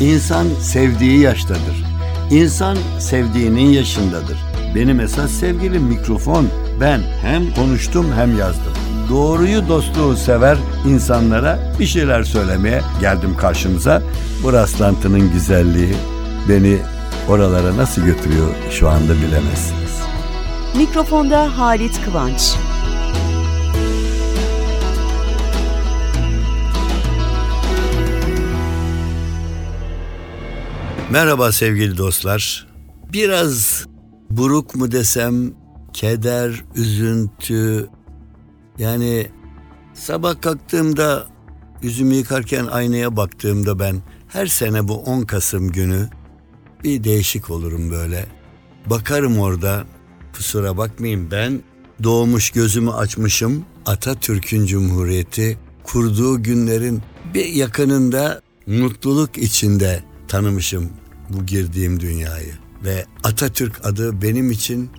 İnsan sevdiği yaştadır. İnsan sevdiğinin yaşındadır. Benim esas sevgilim mikrofon. Ben hem konuştum hem yazdım. Doğruyu dostluğu sever insanlara bir şeyler söylemeye geldim karşınıza. Bu rastlantının güzelliği beni oralara nasıl götürüyor şu anda bilemezsiniz. Mikrofonda Halit Kıvanç. Merhaba sevgili dostlar. Biraz buruk mu desem, keder, üzüntü. Yani sabah kalktığımda yüzümü yıkarken aynaya baktığımda ben her sene bu 10 Kasım günü bir değişik olurum böyle. Bakarım orada kusura bakmayın ben doğmuş gözümü açmışım Atatürk'ün Cumhuriyeti kurduğu günlerin bir yakınında mutluluk içinde tanımışım bu girdiğim dünyayı. Ve Atatürk adı benim için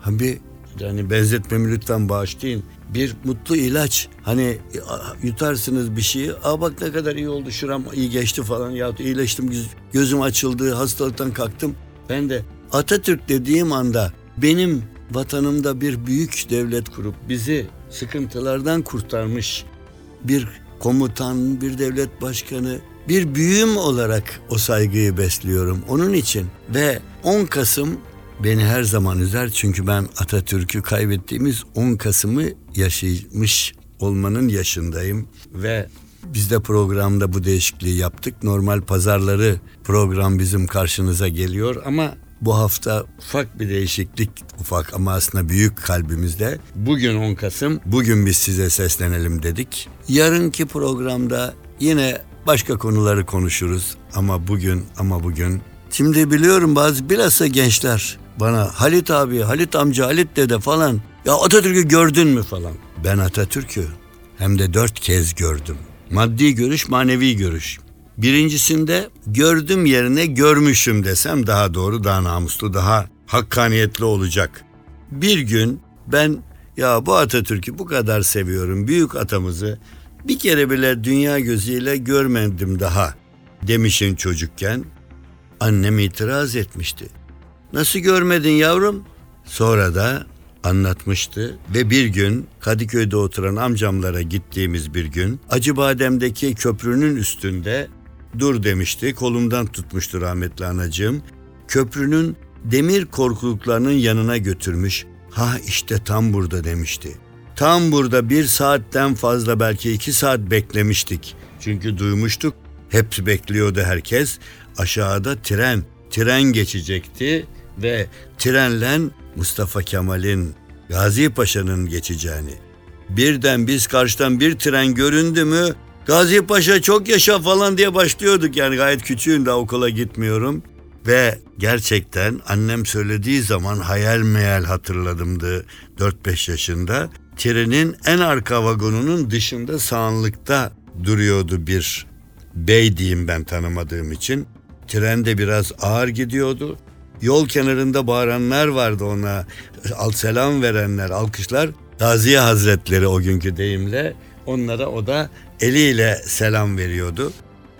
hani bir yani benzetmemi lütfen bağışlayın. Bir mutlu ilaç. Hani yutarsınız bir şeyi. Aa bak ne kadar iyi oldu şuram iyi geçti falan. Ya iyileştim gözüm açıldı hastalıktan kalktım. Ben de Atatürk dediğim anda benim vatanımda bir büyük devlet kurup bizi sıkıntılardan kurtarmış bir komutan, bir devlet başkanı, bir büyüğüm olarak o saygıyı besliyorum onun için. Ve 10 Kasım beni her zaman üzer çünkü ben Atatürk'ü kaybettiğimiz 10 Kasım'ı yaşamış olmanın yaşındayım ve biz de programda bu değişikliği yaptık. Normal pazarları program bizim karşınıza geliyor ama bu hafta ufak bir değişiklik ufak ama aslında büyük kalbimizde. Bugün 10 Kasım, bugün biz size seslenelim dedik. Yarınki programda yine başka konuları konuşuruz ama bugün ama bugün. Şimdi biliyorum bazı bilhassa gençler bana Halit abi, Halit amca, Halit dede falan ya Atatürk'ü gördün mü falan. Ben Atatürk'ü hem de dört kez gördüm. Maddi görüş, manevi görüş. Birincisinde gördüm yerine görmüşüm desem daha doğru, daha namuslu, daha hakkaniyetli olacak. Bir gün ben ya bu Atatürk'ü bu kadar seviyorum, büyük atamızı bir kere bile dünya gözüyle görmedim daha demişim çocukken. Annem itiraz etmişti. Nasıl görmedin yavrum? Sonra da anlatmıştı ve bir gün Kadıköy'de oturan amcamlara gittiğimiz bir gün Acıbadem'deki köprünün üstünde dur demişti. Kolumdan tutmuştu rahmetli anacığım. Köprünün demir korkuluklarının yanına götürmüş. Ha işte tam burada demişti. Tam burada bir saatten fazla belki iki saat beklemiştik. Çünkü duymuştuk. Hep bekliyordu herkes. Aşağıda tren, tren geçecekti ve trenle Mustafa Kemal'in Gazi Paşa'nın geçeceğini. Birden biz karşıdan bir tren göründü mü Gazi Paşa çok yaşa falan diye başlıyorduk yani gayet küçüğüm daha okula gitmiyorum. Ve gerçekten annem söylediği zaman hayal meyal hatırladımdı 4-5 yaşında. Trenin en arka vagonunun dışında sağanlıkta duruyordu bir bey diyeyim ben tanımadığım için. Tren de biraz ağır gidiyordu. Yol kenarında bağıranlar vardı ona. Al selam verenler, alkışlar. Gaziye Hazretleri o günkü deyimle onlara o da eliyle selam veriyordu.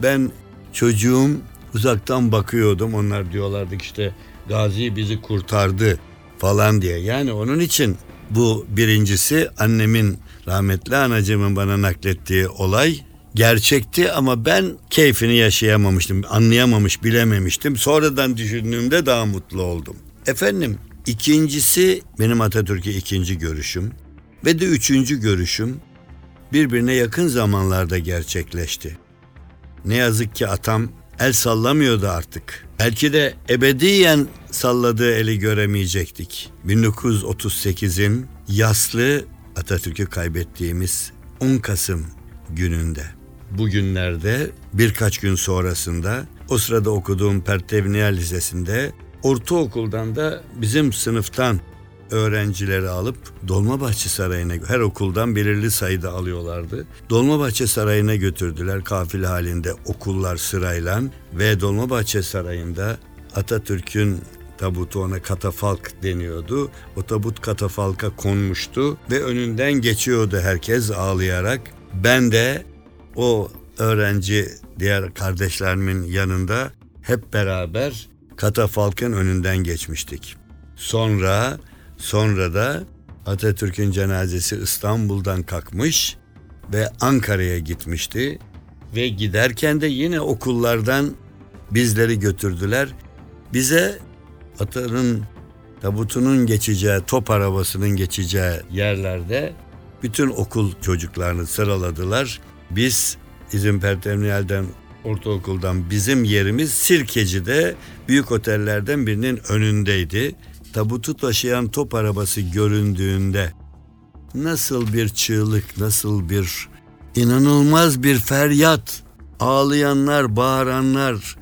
Ben çocuğum uzaktan bakıyordum. Onlar diyorlardı işte Gazi bizi kurtardı falan diye. Yani onun için bu birincisi annemin rahmetli anacığımın bana naklettiği olay gerçekti ama ben keyfini yaşayamamıştım, anlayamamış, bilememiştim. Sonradan düşündüğümde daha mutlu oldum. Efendim, ikincisi benim Atatürk'e ikinci görüşüm ve de üçüncü görüşüm birbirine yakın zamanlarda gerçekleşti. Ne yazık ki atam el sallamıyordu artık. Belki de ebediyen salladığı eli göremeyecektik. 1938'in yaslı Atatürk'ü kaybettiğimiz 10 Kasım gününde. Bugünlerde birkaç gün sonrasında o sırada okuduğum Pertevniye Lisesi'nde ortaokuldan da bizim sınıftan öğrencileri alıp Dolmabahçe Sarayı'na her okuldan belirli sayıda alıyorlardı. Dolmabahçe Sarayı'na götürdüler kafile halinde okullar sırayla ve Dolmabahçe Sarayı'nda Atatürk'ün tabutu ona katafalk deniyordu. O tabut katafalka konmuştu ve önünden geçiyordu herkes ağlayarak. Ben de o öğrenci diğer kardeşlerimin yanında hep beraber katafalkın önünden geçmiştik. Sonra sonra da Atatürk'ün cenazesi İstanbul'dan kalkmış ve Ankara'ya gitmişti ve giderken de yine okullardan bizleri götürdüler. Bize Atanın tabutunun geçeceği, top arabasının geçeceği yerlerde bütün okul çocuklarını sıraladılar. Biz İzin Pertemniyel'den ortaokuldan bizim yerimiz Sirkeci'de büyük otellerden birinin önündeydi. Tabutu taşıyan top arabası göründüğünde nasıl bir çığlık, nasıl bir inanılmaz bir feryat, ağlayanlar, bağıranlar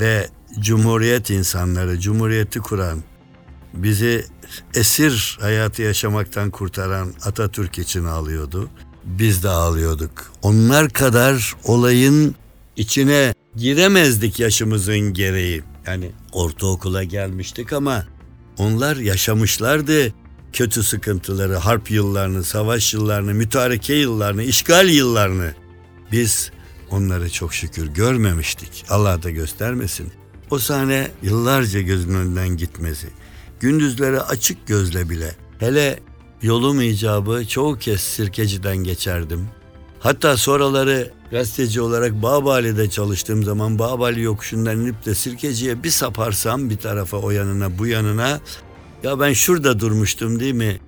ve Cumhuriyet insanları, Cumhuriyeti kuran, bizi esir hayatı yaşamaktan kurtaran Atatürk için ağlıyordu. Biz de ağlıyorduk. Onlar kadar olayın içine giremezdik yaşımızın gereği. Yani ortaokula gelmiştik ama onlar yaşamışlardı kötü sıkıntıları, harp yıllarını, savaş yıllarını, mütareke yıllarını, işgal yıllarını. Biz onları çok şükür görmemiştik. Allah da göstermesin. O sahne yıllarca gözümün önünden gitmesi. Gündüzleri açık gözle bile. Hele yolum icabı çoğu kez Sirkeci'den geçerdim. Hatta sonraları gazeteci olarak Bağbali'de çalıştığım zaman Bağbali yokuşundan inip de Sirkeci'ye bir saparsam bir tarafa o yanına bu yanına ya ben şurada durmuştum değil mi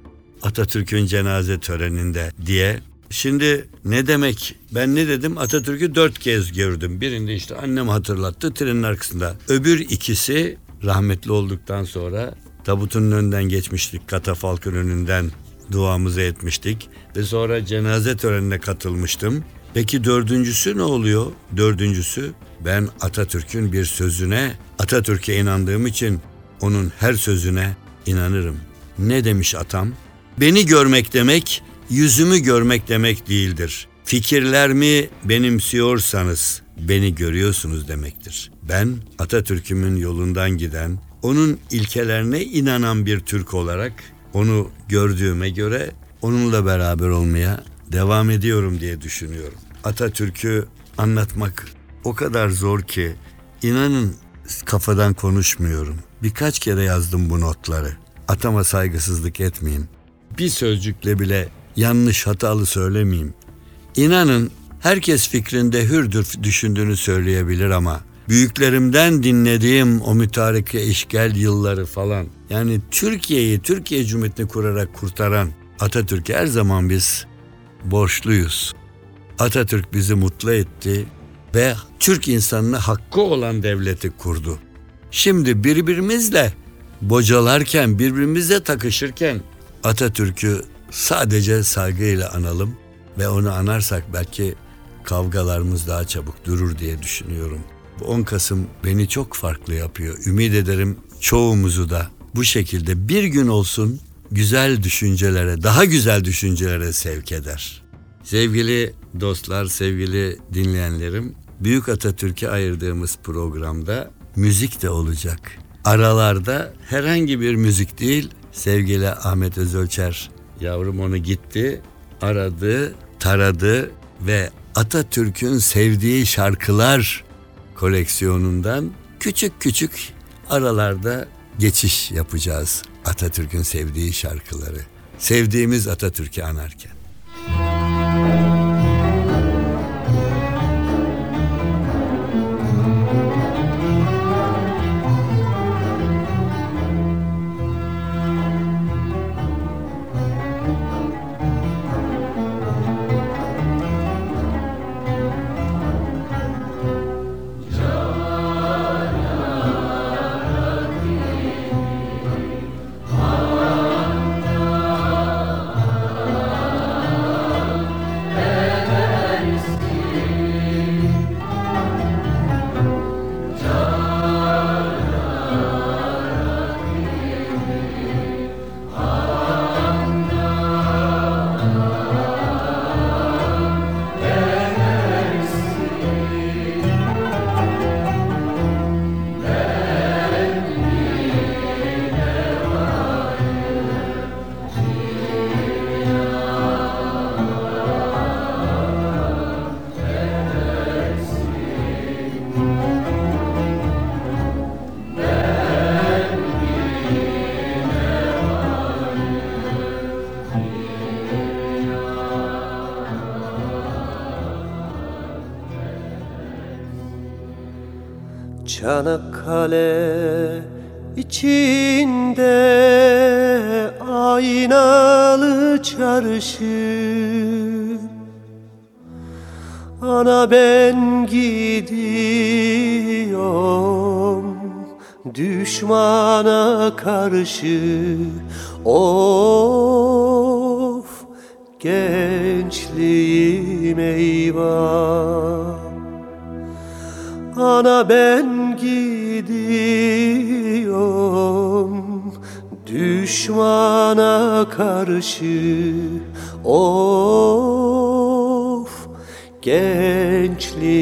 Atatürk'ün cenaze töreninde diye. Şimdi ne demek ben ne dedim Atatürk'ü dört kez gördüm. Birinde işte annem hatırlattı trenin arkasında. Öbür ikisi rahmetli olduktan sonra tabutunun önünden geçmiştik katafalkın önünden duamızı etmiştik ve sonra cenaze törenine katılmıştım. Peki dördüncüsü ne oluyor? Dördüncüsü ben Atatürk'ün bir sözüne, Atatürk'e inandığım için onun her sözüne inanırım. Ne demiş atam? Beni görmek demek, yüzümü görmek demek değildir. Fikirlerimi benimsiyorsanız beni görüyorsunuz demektir. Ben Atatürk'ümün yolundan giden, onun ilkelerine inanan bir Türk olarak onu gördüğüme göre onunla beraber olmaya devam ediyorum diye düşünüyorum. Atatürk'ü anlatmak o kadar zor ki inanın kafadan konuşmuyorum. Birkaç kere yazdım bu notları. Atama saygısızlık etmeyeyim. Bir sözcükle bile yanlış hatalı söylemeyeyim. İnanın herkes fikrinde hürdür düşündüğünü söyleyebilir ama büyüklerimden dinlediğim o mütareke işgal yılları falan yani Türkiye'yi, Türkiye Cumhuriyeti'ni kurarak kurtaran Atatürk'e her zaman biz borçluyuz. Atatürk bizi mutlu etti ve Türk insanına hakkı olan devleti kurdu. Şimdi birbirimizle bocalarken, birbirimizle takışırken Atatürk'ü sadece saygıyla analım ve onu anarsak belki kavgalarımız daha çabuk durur diye düşünüyorum. Bu 10 Kasım beni çok farklı yapıyor. Ümit ederim çoğumuzu da bu şekilde bir gün olsun güzel düşüncelere, daha güzel düşüncelere sevk eder. Sevgili dostlar, sevgili dinleyenlerim, Büyük Atatürk'e ayırdığımız programda müzik de olacak. Aralarda herhangi bir müzik değil, sevgili Ahmet Özölçer yavrum onu gitti, aradı, taradı ve Atatürk'ün sevdiği şarkılar koleksiyonundan küçük küçük aralarda geçiş yapacağız Atatürk'ün sevdiği şarkıları. Sevdiğimiz Atatürk'ü anarken. Çanakkale içinde aynalı çarşı. Ana ben gidiyorum düşmana karşı. Of gençliğim eyvah. Ana ben karşı. Of gençliğim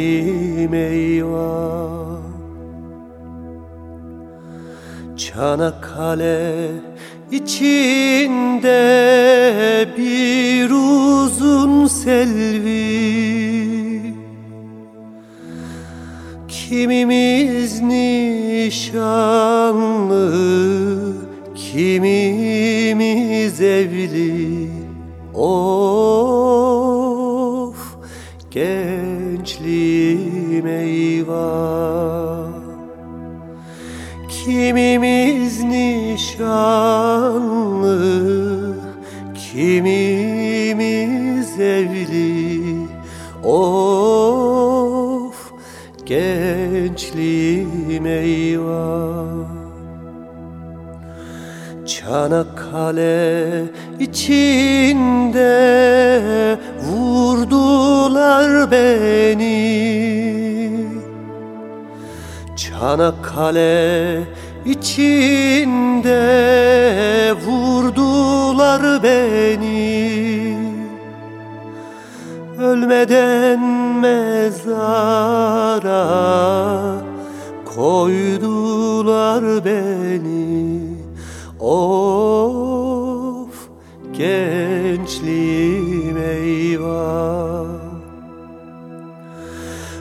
eyvah. Çanakkale içinde bir uzun selvi. Kimimiz nişanlı, kimimiz evli Of gençliğim eyvah. Kimimiz nişanlı, kimimiz evli. Of gençliğim eyvah Çanakkale içinde vurdular beni. Çanakkale içinde vurdular beni. Ölmeden mezara koydular beni Of gençliğim eyvah.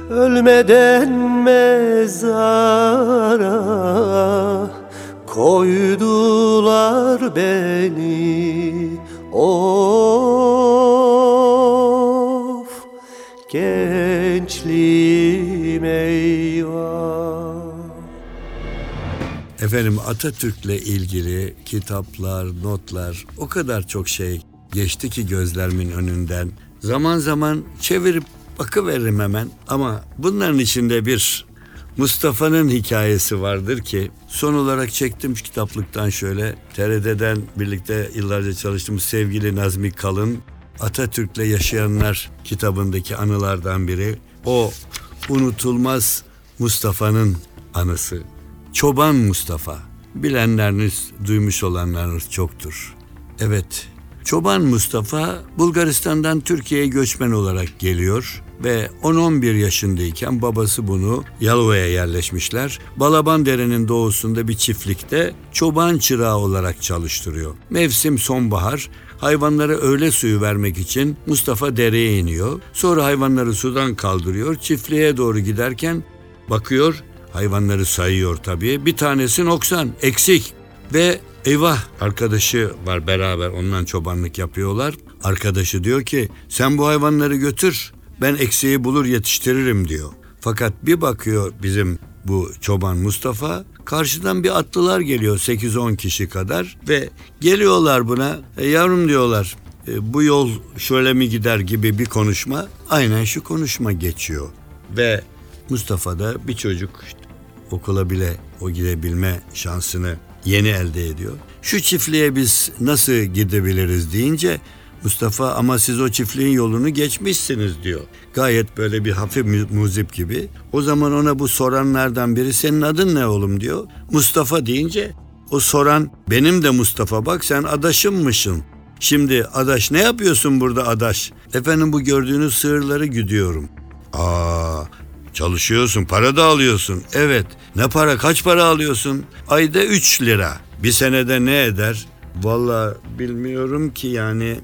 Ölmeden mezara koydular beni. Of gençliğim eyvah Efendim Atatürk'le ilgili kitaplar, notlar o kadar çok şey geçti ki gözlerimin önünden. Zaman zaman çevirip bakıveririm hemen ama bunların içinde bir Mustafa'nın hikayesi vardır ki son olarak çektim şu kitaplıktan şöyle TRT'den birlikte yıllarca çalıştığımız sevgili Nazmi Kalın Atatürk'le Yaşayanlar kitabındaki anılardan biri. O unutulmaz Mustafa'nın anısı. Çoban Mustafa. Bilenleriniz, duymuş olanlarınız çoktur. Evet, Çoban Mustafa Bulgaristan'dan Türkiye'ye göçmen olarak geliyor ve 10-11 yaşındayken babası bunu Yalova'ya yerleşmişler. Balaban Dere'nin doğusunda bir çiftlikte çoban çırağı olarak çalıştırıyor. Mevsim sonbahar, hayvanlara öğle suyu vermek için Mustafa dereye iniyor. Sonra hayvanları sudan kaldırıyor. Çiftliğe doğru giderken bakıyor hayvanları sayıyor tabii. Bir tanesi noksan, eksik ve eyvah arkadaşı var beraber ondan çobanlık yapıyorlar. Arkadaşı diyor ki sen bu hayvanları götür ben eksiği bulur yetiştiririm diyor. Fakat bir bakıyor bizim bu çoban Mustafa karşıdan bir atlılar geliyor 8-10 kişi kadar ve geliyorlar buna e, yavrum diyorlar e, bu yol şöyle mi gider gibi bir konuşma aynen şu konuşma geçiyor ve Mustafa da bir çocuk işte okula bile o gidebilme şansını yeni elde ediyor. Şu çiftliğe biz nasıl gidebiliriz deyince Mustafa ama siz o çiftliğin yolunu geçmişsiniz diyor. Gayet böyle bir hafif mu- muzip gibi. O zaman ona bu soranlardan biri senin adın ne oğlum diyor. Mustafa deyince o soran benim de Mustafa bak sen adaşımmışsın. Şimdi adaş ne yapıyorsun burada adaş? Efendim bu gördüğünüz sığırları güdüyorum. Aa Çalışıyorsun, para da alıyorsun. Evet. Ne para, kaç para alıyorsun? Ayda 3 lira. Bir senede ne eder? Vallahi bilmiyorum ki yani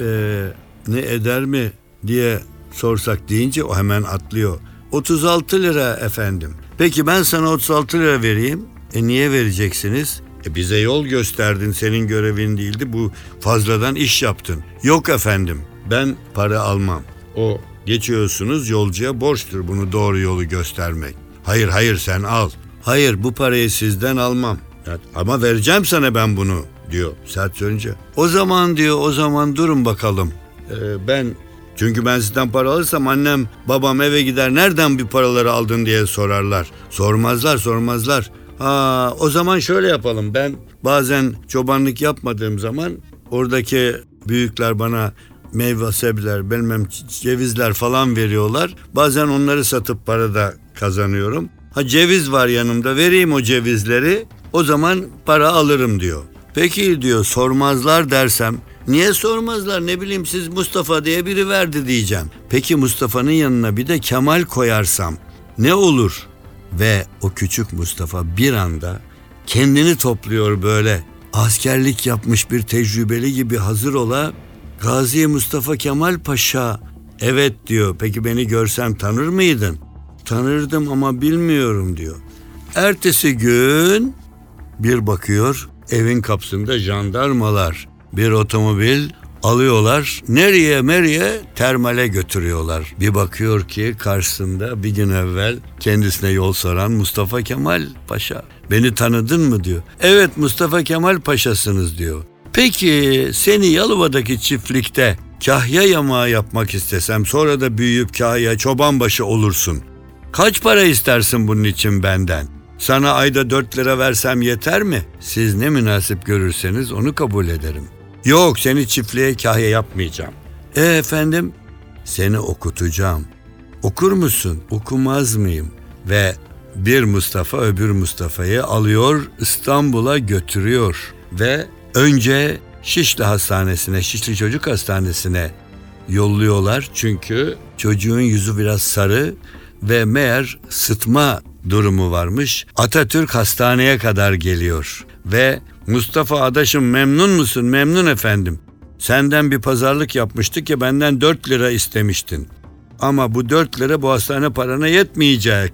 eee, ne eder mi diye sorsak deyince o hemen atlıyor. 36 lira efendim. Peki ben sana 36 lira vereyim. E niye vereceksiniz? E bize yol gösterdin senin görevin değildi bu fazladan iş yaptın. Yok efendim ben para almam. O geçiyorsunuz yolcuya borçtur bunu doğru yolu göstermek. Hayır hayır sen al. Hayır bu parayı sizden almam. Ama vereceğim sana ben bunu diyor sert söyleyince. O zaman diyor o zaman durun bakalım. Ee, ben çünkü ben sizden para alırsam annem babam eve gider nereden bir paraları aldın diye sorarlar. Sormazlar sormazlar. Ha, o zaman şöyle yapalım ben bazen çobanlık yapmadığım zaman oradaki büyükler bana meyve sebzeler, bilmem cevizler falan veriyorlar. Bazen onları satıp para da kazanıyorum. Ha ceviz var yanımda vereyim o cevizleri o zaman para alırım diyor. Peki diyor sormazlar dersem niye sormazlar ne bileyim siz Mustafa diye biri verdi diyeceğim. Peki Mustafa'nın yanına bir de Kemal koyarsam ne olur? Ve o küçük Mustafa bir anda kendini topluyor böyle askerlik yapmış bir tecrübeli gibi hazır ola Gazi Mustafa Kemal Paşa evet diyor peki beni görsen tanır mıydın? Tanırdım ama bilmiyorum diyor. Ertesi gün bir bakıyor evin kapısında jandarmalar bir otomobil alıyorlar. Nereye meriye termale götürüyorlar. Bir bakıyor ki karşısında bir gün evvel kendisine yol soran Mustafa Kemal Paşa. Beni tanıdın mı diyor. Evet Mustafa Kemal Paşa'sınız diyor. Peki seni Yalova'daki çiftlikte kahya yamağı yapmak istesem sonra da büyüyüp kahya çobanbaşı olursun. Kaç para istersin bunun için benden? Sana ayda 4 lira versem yeter mi? Siz ne münasip görürseniz onu kabul ederim. Yok seni çiftliğe kahya yapmayacağım. E efendim? Seni okutacağım. Okur musun? Okumaz mıyım? Ve bir Mustafa öbür Mustafa'yı alıyor İstanbul'a götürüyor. Ve önce Şişli Hastanesi'ne, Şişli Çocuk Hastanesi'ne yolluyorlar. Çünkü çocuğun yüzü biraz sarı ve meğer sıtma durumu varmış. Atatürk hastaneye kadar geliyor ve Mustafa adaşım memnun musun? Memnun efendim. Senden bir pazarlık yapmıştık ya benden 4 lira istemiştin. Ama bu 4 lira bu hastane parana yetmeyecek.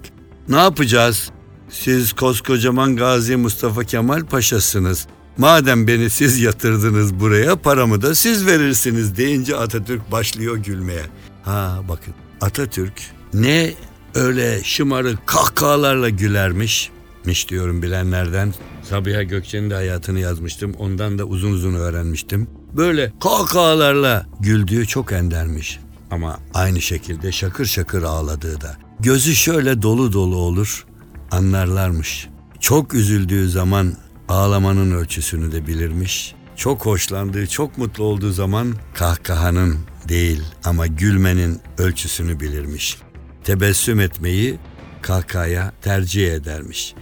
Ne yapacağız? Siz koskocaman Gazi Mustafa Kemal Paşa'sınız. Madem beni siz yatırdınız buraya paramı da siz verirsiniz deyince Atatürk başlıyor gülmeye. Ha bakın Atatürk ne öyle şımarık kahkahalarla gülermiş. Miş diyorum bilenlerden. Sabiha Gökçen'in de hayatını yazmıştım. Ondan da uzun uzun öğrenmiştim. Böyle kahkahalarla güldüğü çok endermiş. Ama aynı şekilde şakır şakır ağladığı da. Gözü şöyle dolu dolu olur anlarlarmış. Çok üzüldüğü zaman ağlamanın ölçüsünü de bilirmiş. Çok hoşlandığı, çok mutlu olduğu zaman kahkahanın değil ama gülmenin ölçüsünü bilirmiş. Tebessüm etmeyi kahkahaya tercih edermiş.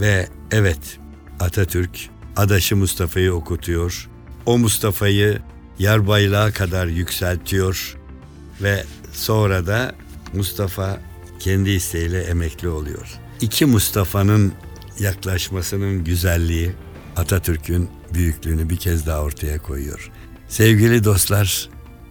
Ve evet Atatürk adaşı Mustafa'yı okutuyor. O Mustafa'yı yarbaylığa kadar yükseltiyor ve sonra da Mustafa kendi isteğiyle emekli oluyor. İki Mustafa'nın yaklaşmasının güzelliği Atatürk'ün büyüklüğünü bir kez daha ortaya koyuyor. Sevgili dostlar,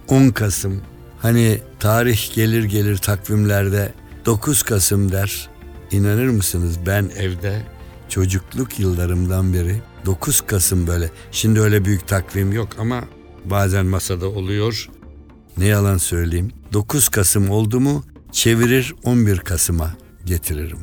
10 Kasım hani tarih gelir gelir takvimlerde 9 Kasım der. İnanır mısınız ben evde çocukluk yıllarımdan beri 9 Kasım böyle. Şimdi öyle büyük takvim yok ama bazen masada oluyor. Ne yalan söyleyeyim. 9 Kasım oldu mu çevirir 11 Kasım'a getiririm.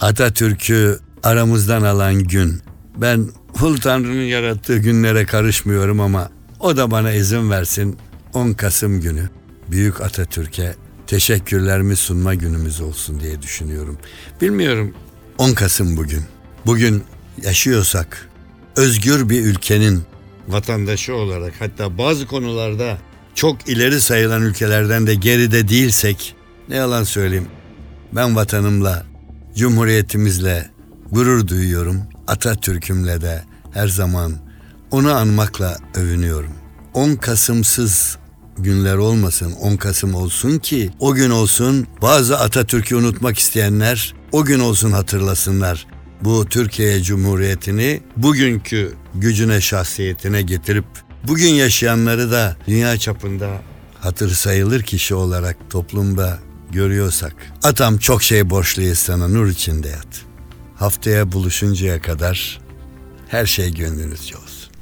Atatürk'ü aramızdan alan gün. Ben Hul Tanrı'nın yarattığı günlere karışmıyorum ama o da bana izin versin 10 Kasım günü Büyük Atatürk'e teşekkürlerimi sunma günümüz olsun diye düşünüyorum. Bilmiyorum 10 Kasım bugün. Bugün yaşıyorsak özgür bir ülkenin vatandaşı olarak hatta bazı konularda çok ileri sayılan ülkelerden de geride değilsek ne yalan söyleyeyim ben vatanımla, cumhuriyetimizle gurur duyuyorum. Atatürk'ümle de her zaman onu anmakla övünüyorum. 10 Kasım'sız günler olmasın 10 Kasım olsun ki o gün olsun bazı Atatürk'ü unutmak isteyenler o gün olsun hatırlasınlar. Bu Türkiye Cumhuriyeti'ni bugünkü gücüne şahsiyetine getirip bugün yaşayanları da dünya çapında hatır sayılır kişi olarak toplumda görüyorsak. Atam çok şey borçluyuz sana nur içinde yat. Haftaya buluşuncaya kadar her şey gönlünüzce olsun.